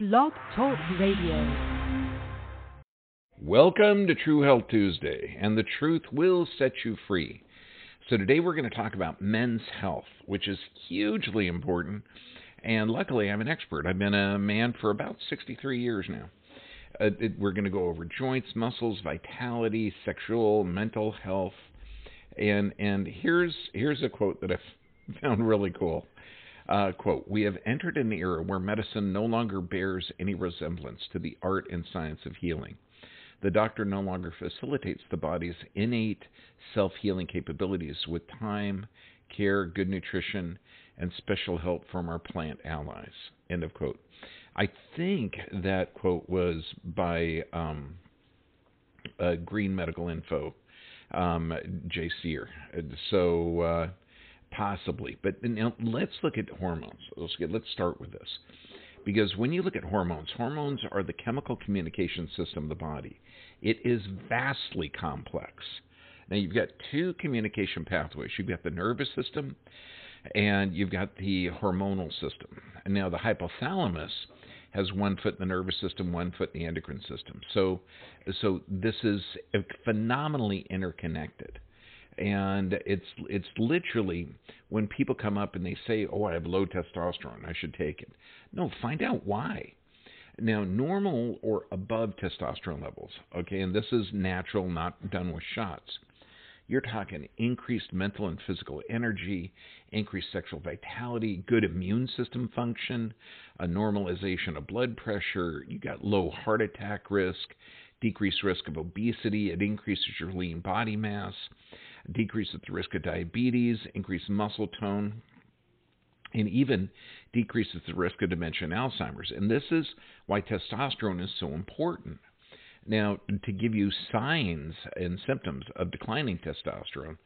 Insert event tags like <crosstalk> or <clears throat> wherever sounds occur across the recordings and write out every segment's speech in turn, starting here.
Blog Talk Radio. Welcome to True Health Tuesday, and the truth will set you free. So, today we're going to talk about men's health, which is hugely important. And luckily, I'm an expert. I've been a man for about 63 years now. Uh, it, we're going to go over joints, muscles, vitality, sexual, mental health. And, and here's, here's a quote that I <laughs> found really cool. Uh, quote, we have entered an era where medicine no longer bears any resemblance to the art and science of healing. The doctor no longer facilitates the body's innate self healing capabilities with time, care, good nutrition, and special help from our plant allies. End of quote. I think that quote was by um, uh, Green Medical Info, um, Jay Sear. So, uh, possibly. But now let's look at hormones. Let's, get, let's start with this. Because when you look at hormones, hormones are the chemical communication system of the body. It is vastly complex. Now, you've got two communication pathways. You've got the nervous system and you've got the hormonal system. And now, the hypothalamus has one foot in the nervous system, one foot in the endocrine system. So, so this is phenomenally interconnected and it's it's literally when people come up and they say, "Oh, I have low testosterone, I should take it." No, find out why. Now, normal or above testosterone levels, okay, and this is natural, not done with shots. You're talking increased mental and physical energy, increased sexual vitality, good immune system function, a normalization of blood pressure, you got low heart attack risk, decreased risk of obesity, it increases your lean body mass, decreases the risk of diabetes, increases muscle tone, and even decreases the risk of dementia and Alzheimer's. And this is why testosterone is so important. Now, to give you signs and symptoms of declining testosterone,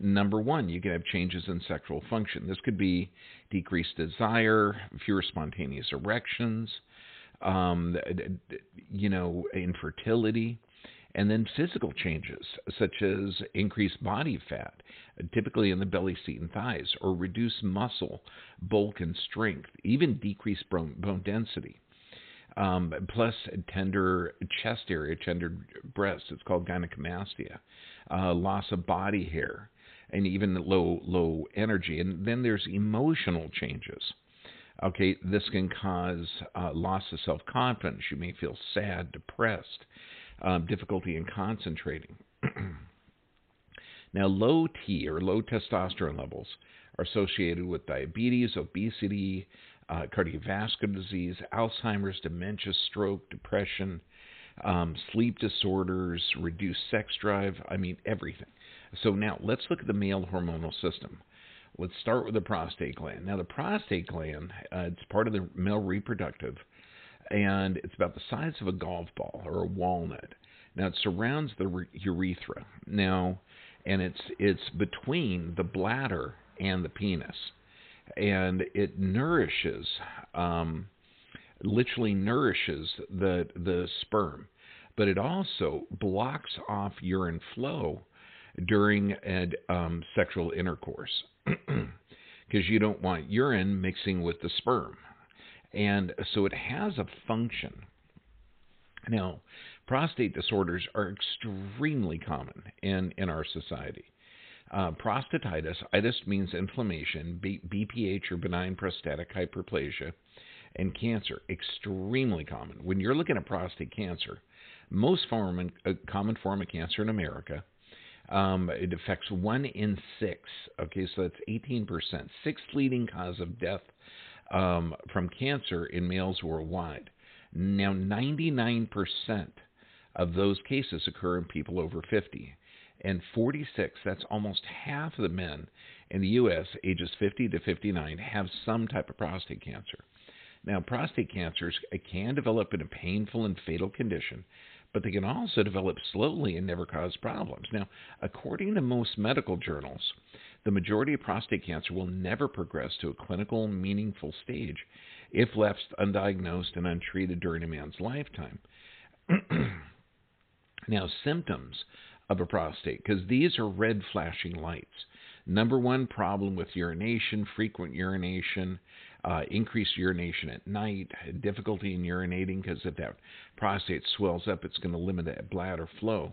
number one, you can have changes in sexual function. This could be decreased desire, fewer spontaneous erections, um, you know, infertility, and then physical changes such as increased body fat, typically in the belly, seat, and thighs, or reduced muscle, bulk, and strength, even decreased bone, bone density. Um, plus tender chest area, tender breasts. It's called gynecomastia. Uh, loss of body hair, and even low low energy. And then there's emotional changes. Okay, this can cause uh, loss of self confidence. You may feel sad, depressed, um, difficulty in concentrating. <clears throat> now, low T or low testosterone levels are associated with diabetes, obesity, uh, cardiovascular disease, Alzheimer's, dementia, stroke, depression, um, sleep disorders, reduced sex drive. I mean, everything. So now let's look at the male hormonal system. Let's start with the prostate gland. Now, the prostate gland, uh, it's part of the male reproductive and it's about the size of a golf ball or a walnut. Now it surrounds the urethra. Now, and it's it's between the bladder and the penis, and it nourishes, um, literally nourishes the the sperm, but it also blocks off urine flow during ed, um, sexual intercourse <clears throat> because you don't want urine mixing with the sperm. And so it has a function. Now, prostate disorders are extremely common in, in our society. Uh, prostatitis, itis means inflammation, B, BPH or benign prostatic hyperplasia, and cancer, extremely common. When you're looking at prostate cancer, most form, uh, common form of cancer in America, um, it affects one in six. Okay, so that's 18%. Sixth leading cause of death um, from cancer in males worldwide. Now, 99% of those cases occur in people over 50. And 46, that's almost half of the men in the U.S. ages 50 to 59 have some type of prostate cancer. Now, prostate cancers can develop in a painful and fatal condition, but they can also develop slowly and never cause problems. Now, according to most medical journals, the majority of prostate cancer will never progress to a clinical, meaningful stage if left undiagnosed and untreated during a man's lifetime. <clears throat> now, symptoms of a prostate, because these are red flashing lights. Number one problem with urination, frequent urination, uh, increased urination at night, difficulty in urinating because if that prostate swells up, it's going to limit that bladder flow.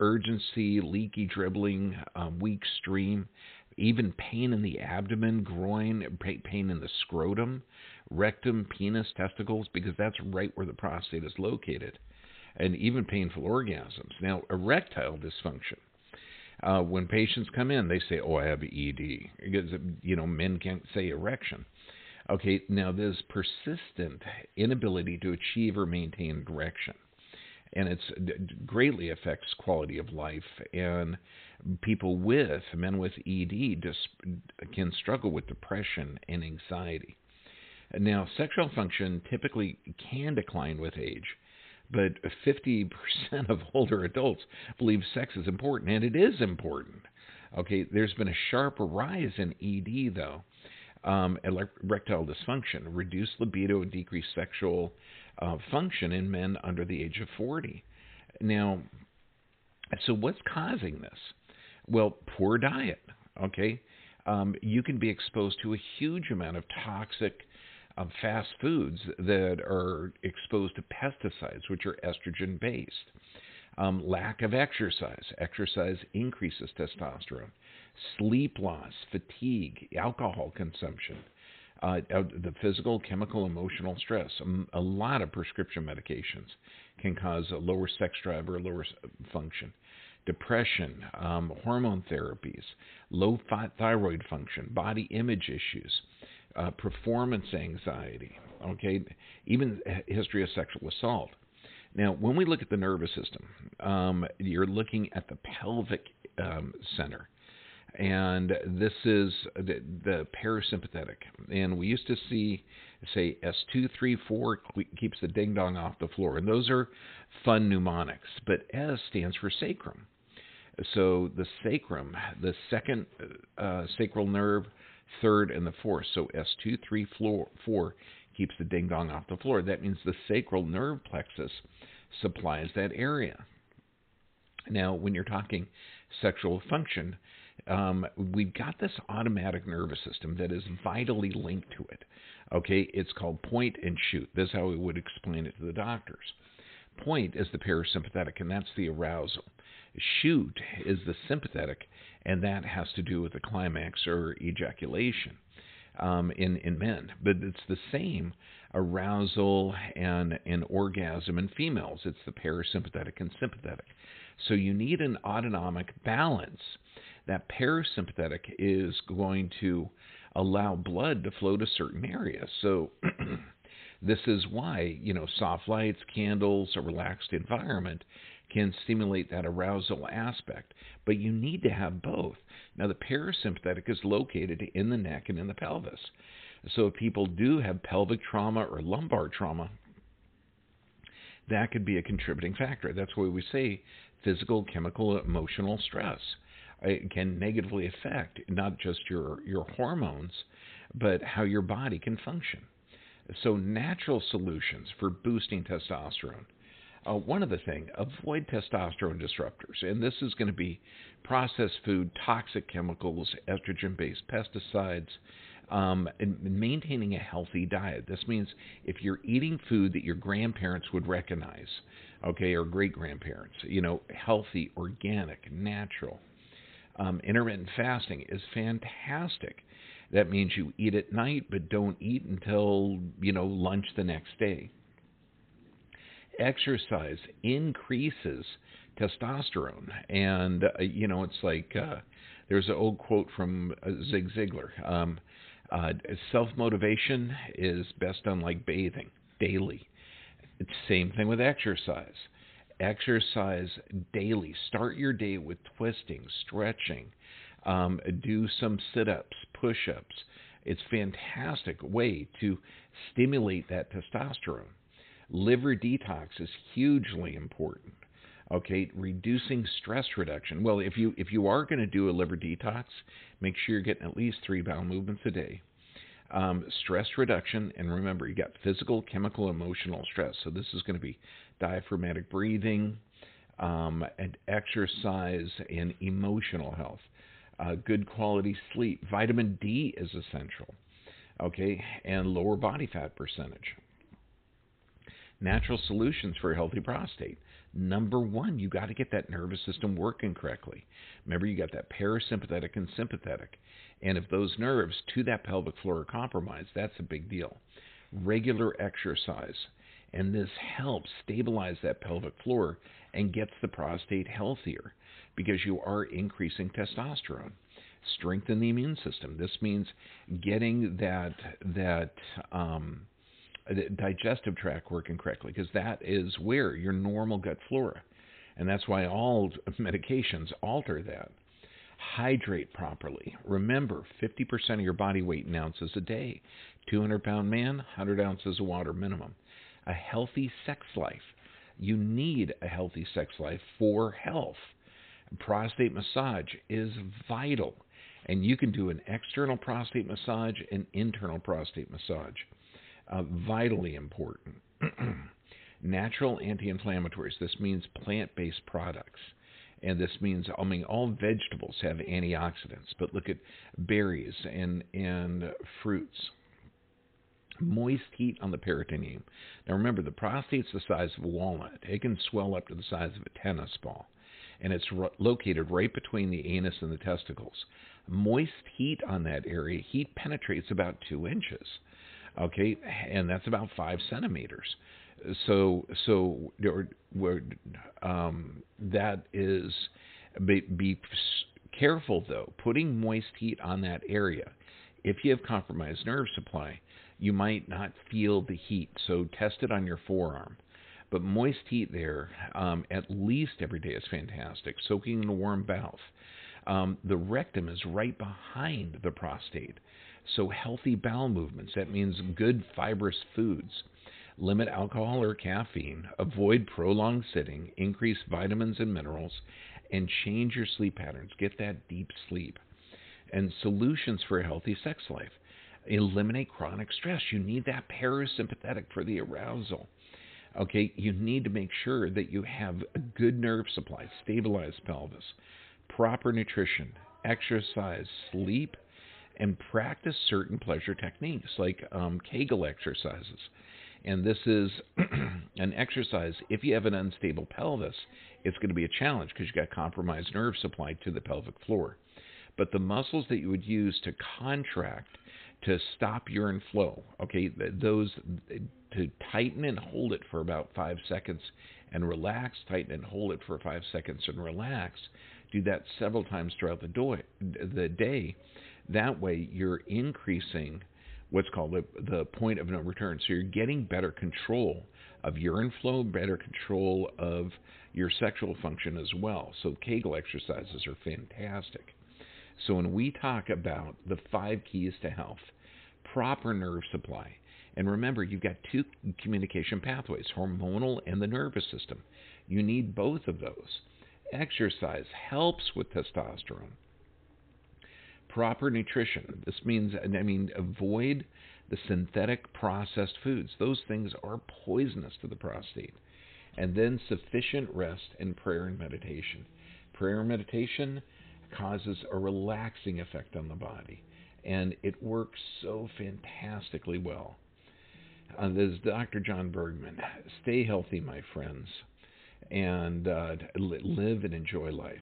Urgency, leaky dribbling, um, weak stream, even pain in the abdomen, groin, pain in the scrotum, rectum, penis, testicles, because that's right where the prostate is located, and even painful orgasms. Now, erectile dysfunction. Uh, when patients come in, they say, "Oh, I have ED," because you know men can't say erection. Okay, now there's persistent inability to achieve or maintain erection, and it greatly affects quality of life. And people with men with ED can struggle with depression and anxiety. Now, sexual function typically can decline with age, but 50% of older adults believe sex is important, and it is important. Okay, there's been a sharp rise in ED, though, um, erectile dysfunction, reduced libido, and decreased sexual uh, function in men under the age of 40. Now, so what's causing this? Well, poor diet. Okay, um, you can be exposed to a huge amount of toxic um, fast foods that are exposed to pesticides, which are estrogen based. Um, lack of exercise. Exercise increases testosterone sleep loss, fatigue, alcohol consumption, uh, the physical, chemical, emotional stress. A, a, lot of prescription medications can cause a lower sex drive or lower function. Depression, um, hormone therapies, low thyroid function, body image issues, uh, performance anxiety, okay, even history of sexual assault. Now, when we look at the nervous system, um, you're looking at the pelvic um, center and this is the, the, parasympathetic. And we used to see, say, S234 keeps the ding dong off the floor, and those are fun mnemonics. But S stands for sacrum. So the sacrum, the second uh, sacral nerve, third, and the fourth. So S2, three, four keeps the ding dong off the floor. That means the sacral nerve plexus supplies that area. Now, when you're talking sexual function, um, we've got this automatic nervous system that is vitally linked to it. Okay, it's called point and shoot. This is how we would explain it to the doctors. Point is the parasympathetic, and that's the arousal. Shoot is the sympathetic, and that has to do with the climax or ejaculation um, in in men. But it's the same arousal and an orgasm in females. It's the parasympathetic and sympathetic. So you need an autonomic balance that parasympathetic is going to allow blood to flow to certain areas. So <clears throat> this is why, you know, soft lights, candles, a relaxed environment can stimulate that arousal aspect. But you need to have both. Now, the parasympathetic is located in the neck and in the pelvis. So if people do have pelvic trauma or lumbar trauma, that could be a contributing factor. That's why we say physical, chemical, emotional stress uh, it can negatively affect not just your, your hormones, but how your body can function. So, natural solutions for boosting testosterone. Uh, one of the things, avoid testosterone disruptors. And this is going to be processed food, toxic chemicals, estrogen based pesticides, um, and maintaining a healthy diet. This means if you're eating food that your grandparents would recognize, okay, or great grandparents, you know, healthy, organic, natural um, intermittent fasting is fantastic. That means you eat at night, but don't eat until you know lunch the next day. Exercise increases testosterone, and uh, you know it's like uh, there's an old quote from uh, Zig Ziglar. Um, uh, Self motivation is best done like bathing daily. It's same thing with exercise exercise daily. Start your day with twisting, stretching, um, do some sit ups, push ups. It's fantastic way to stimulate that testosterone. Liver detox is hugely important. Okay, reducing stress reduction. Well, if you if you are going to do a liver detox, make sure you're getting at least three bowel movements a day. Um, stress reduction, and remember, you got physical, chemical, emotional stress. So this is going to be diaphragmatic breathing, um, and exercise, and emotional health. Uh, good quality sleep. Vitamin D is essential. okay, and lower body fat percentage. Natural solutions for a healthy prostate. Number one, you got to get that nervous system working correctly. Remember, you got that parasympathetic and sympathetic. And if those nerves to that pelvic floor are compromised, that's a big deal. Regular exercise. And this helps stabilize that pelvic floor and gets the prostate healthier because you are increasing testosterone. Strengthen the immune system. This means getting that that um, Uh, digestive tract working correctly because that is where your normal gut flora, and that's why all <laughs> medications alter that. Hydrate properly. Remember, 50% of your body weight in ounces a day. 200 pound man, 100 ounces of water minimum. A healthy sex life. You need a healthy sex life for health. Prostate massage is vital, and you can do an external prostate massage and internal prostate massage uh, vitally important. <clears throat> Natural anti inflammatories. This means plant based products. And this means, I mean, all vegetables have antioxidants, but look at berries and, and fruits. Moist heat on the peritoneum. Now remember, the prostate's the size of a walnut. It can swell up to the size of a tennis ball. And it's ro- located right between the anus and the testicles. Moist heat on that area, heat penetrates about two inches okay, and that's about five centimeters. So so um, that is be, be careful though. Putting moist heat on that area, if you have compromised nerve supply, you might not feel the heat. So test it on your forearm. But moist heat there, um, at least every day, is fantastic. Soaking in a warm bath. Um, the rectum is right behind the prostate. So, healthy bowel movements, that means good fibrous foods. Limit alcohol or caffeine, avoid prolonged sitting, increase vitamins and minerals, and change your sleep patterns. Get that deep sleep. And solutions for a healthy sex life. Eliminate chronic stress. You need that parasympathetic for the arousal. Okay, you need to make sure that you have a good nerve supply, stabilized pelvis, proper nutrition, exercise, sleep, and practice certain pleasure techniques like um, Kegel exercises. And this is <clears throat> an exercise, if you have an unstable pelvis, it's going to be a challenge because you've got compromised nerve supply to the pelvic floor. But the muscles that you would use to contract to stop urine flow, okay, those to tighten and hold it for about five seconds and relax, tighten and hold it for five seconds and relax. Do that several times throughout the, do- the day that way, you're increasing what's called the, the point of no return. So you're getting better control of urine flow, better control of your sexual function as well. So Kegel exercises are fantastic. So when we talk about the five keys to health, proper nerve supply, and remember, you've got two communication pathways hormonal and the nervous system. You need both of those. Exercise helps with testosterone proper nutrition. This means, I mean, avoid the synthetic processed foods. Those things are poisonous to the prostate. And then sufficient rest and prayer and meditation. Prayer and meditation causes a relaxing effect on the body, and it works so fantastically well. Uh, this is Dr. John Bergman. Stay healthy, my friends, and uh, live and enjoy life.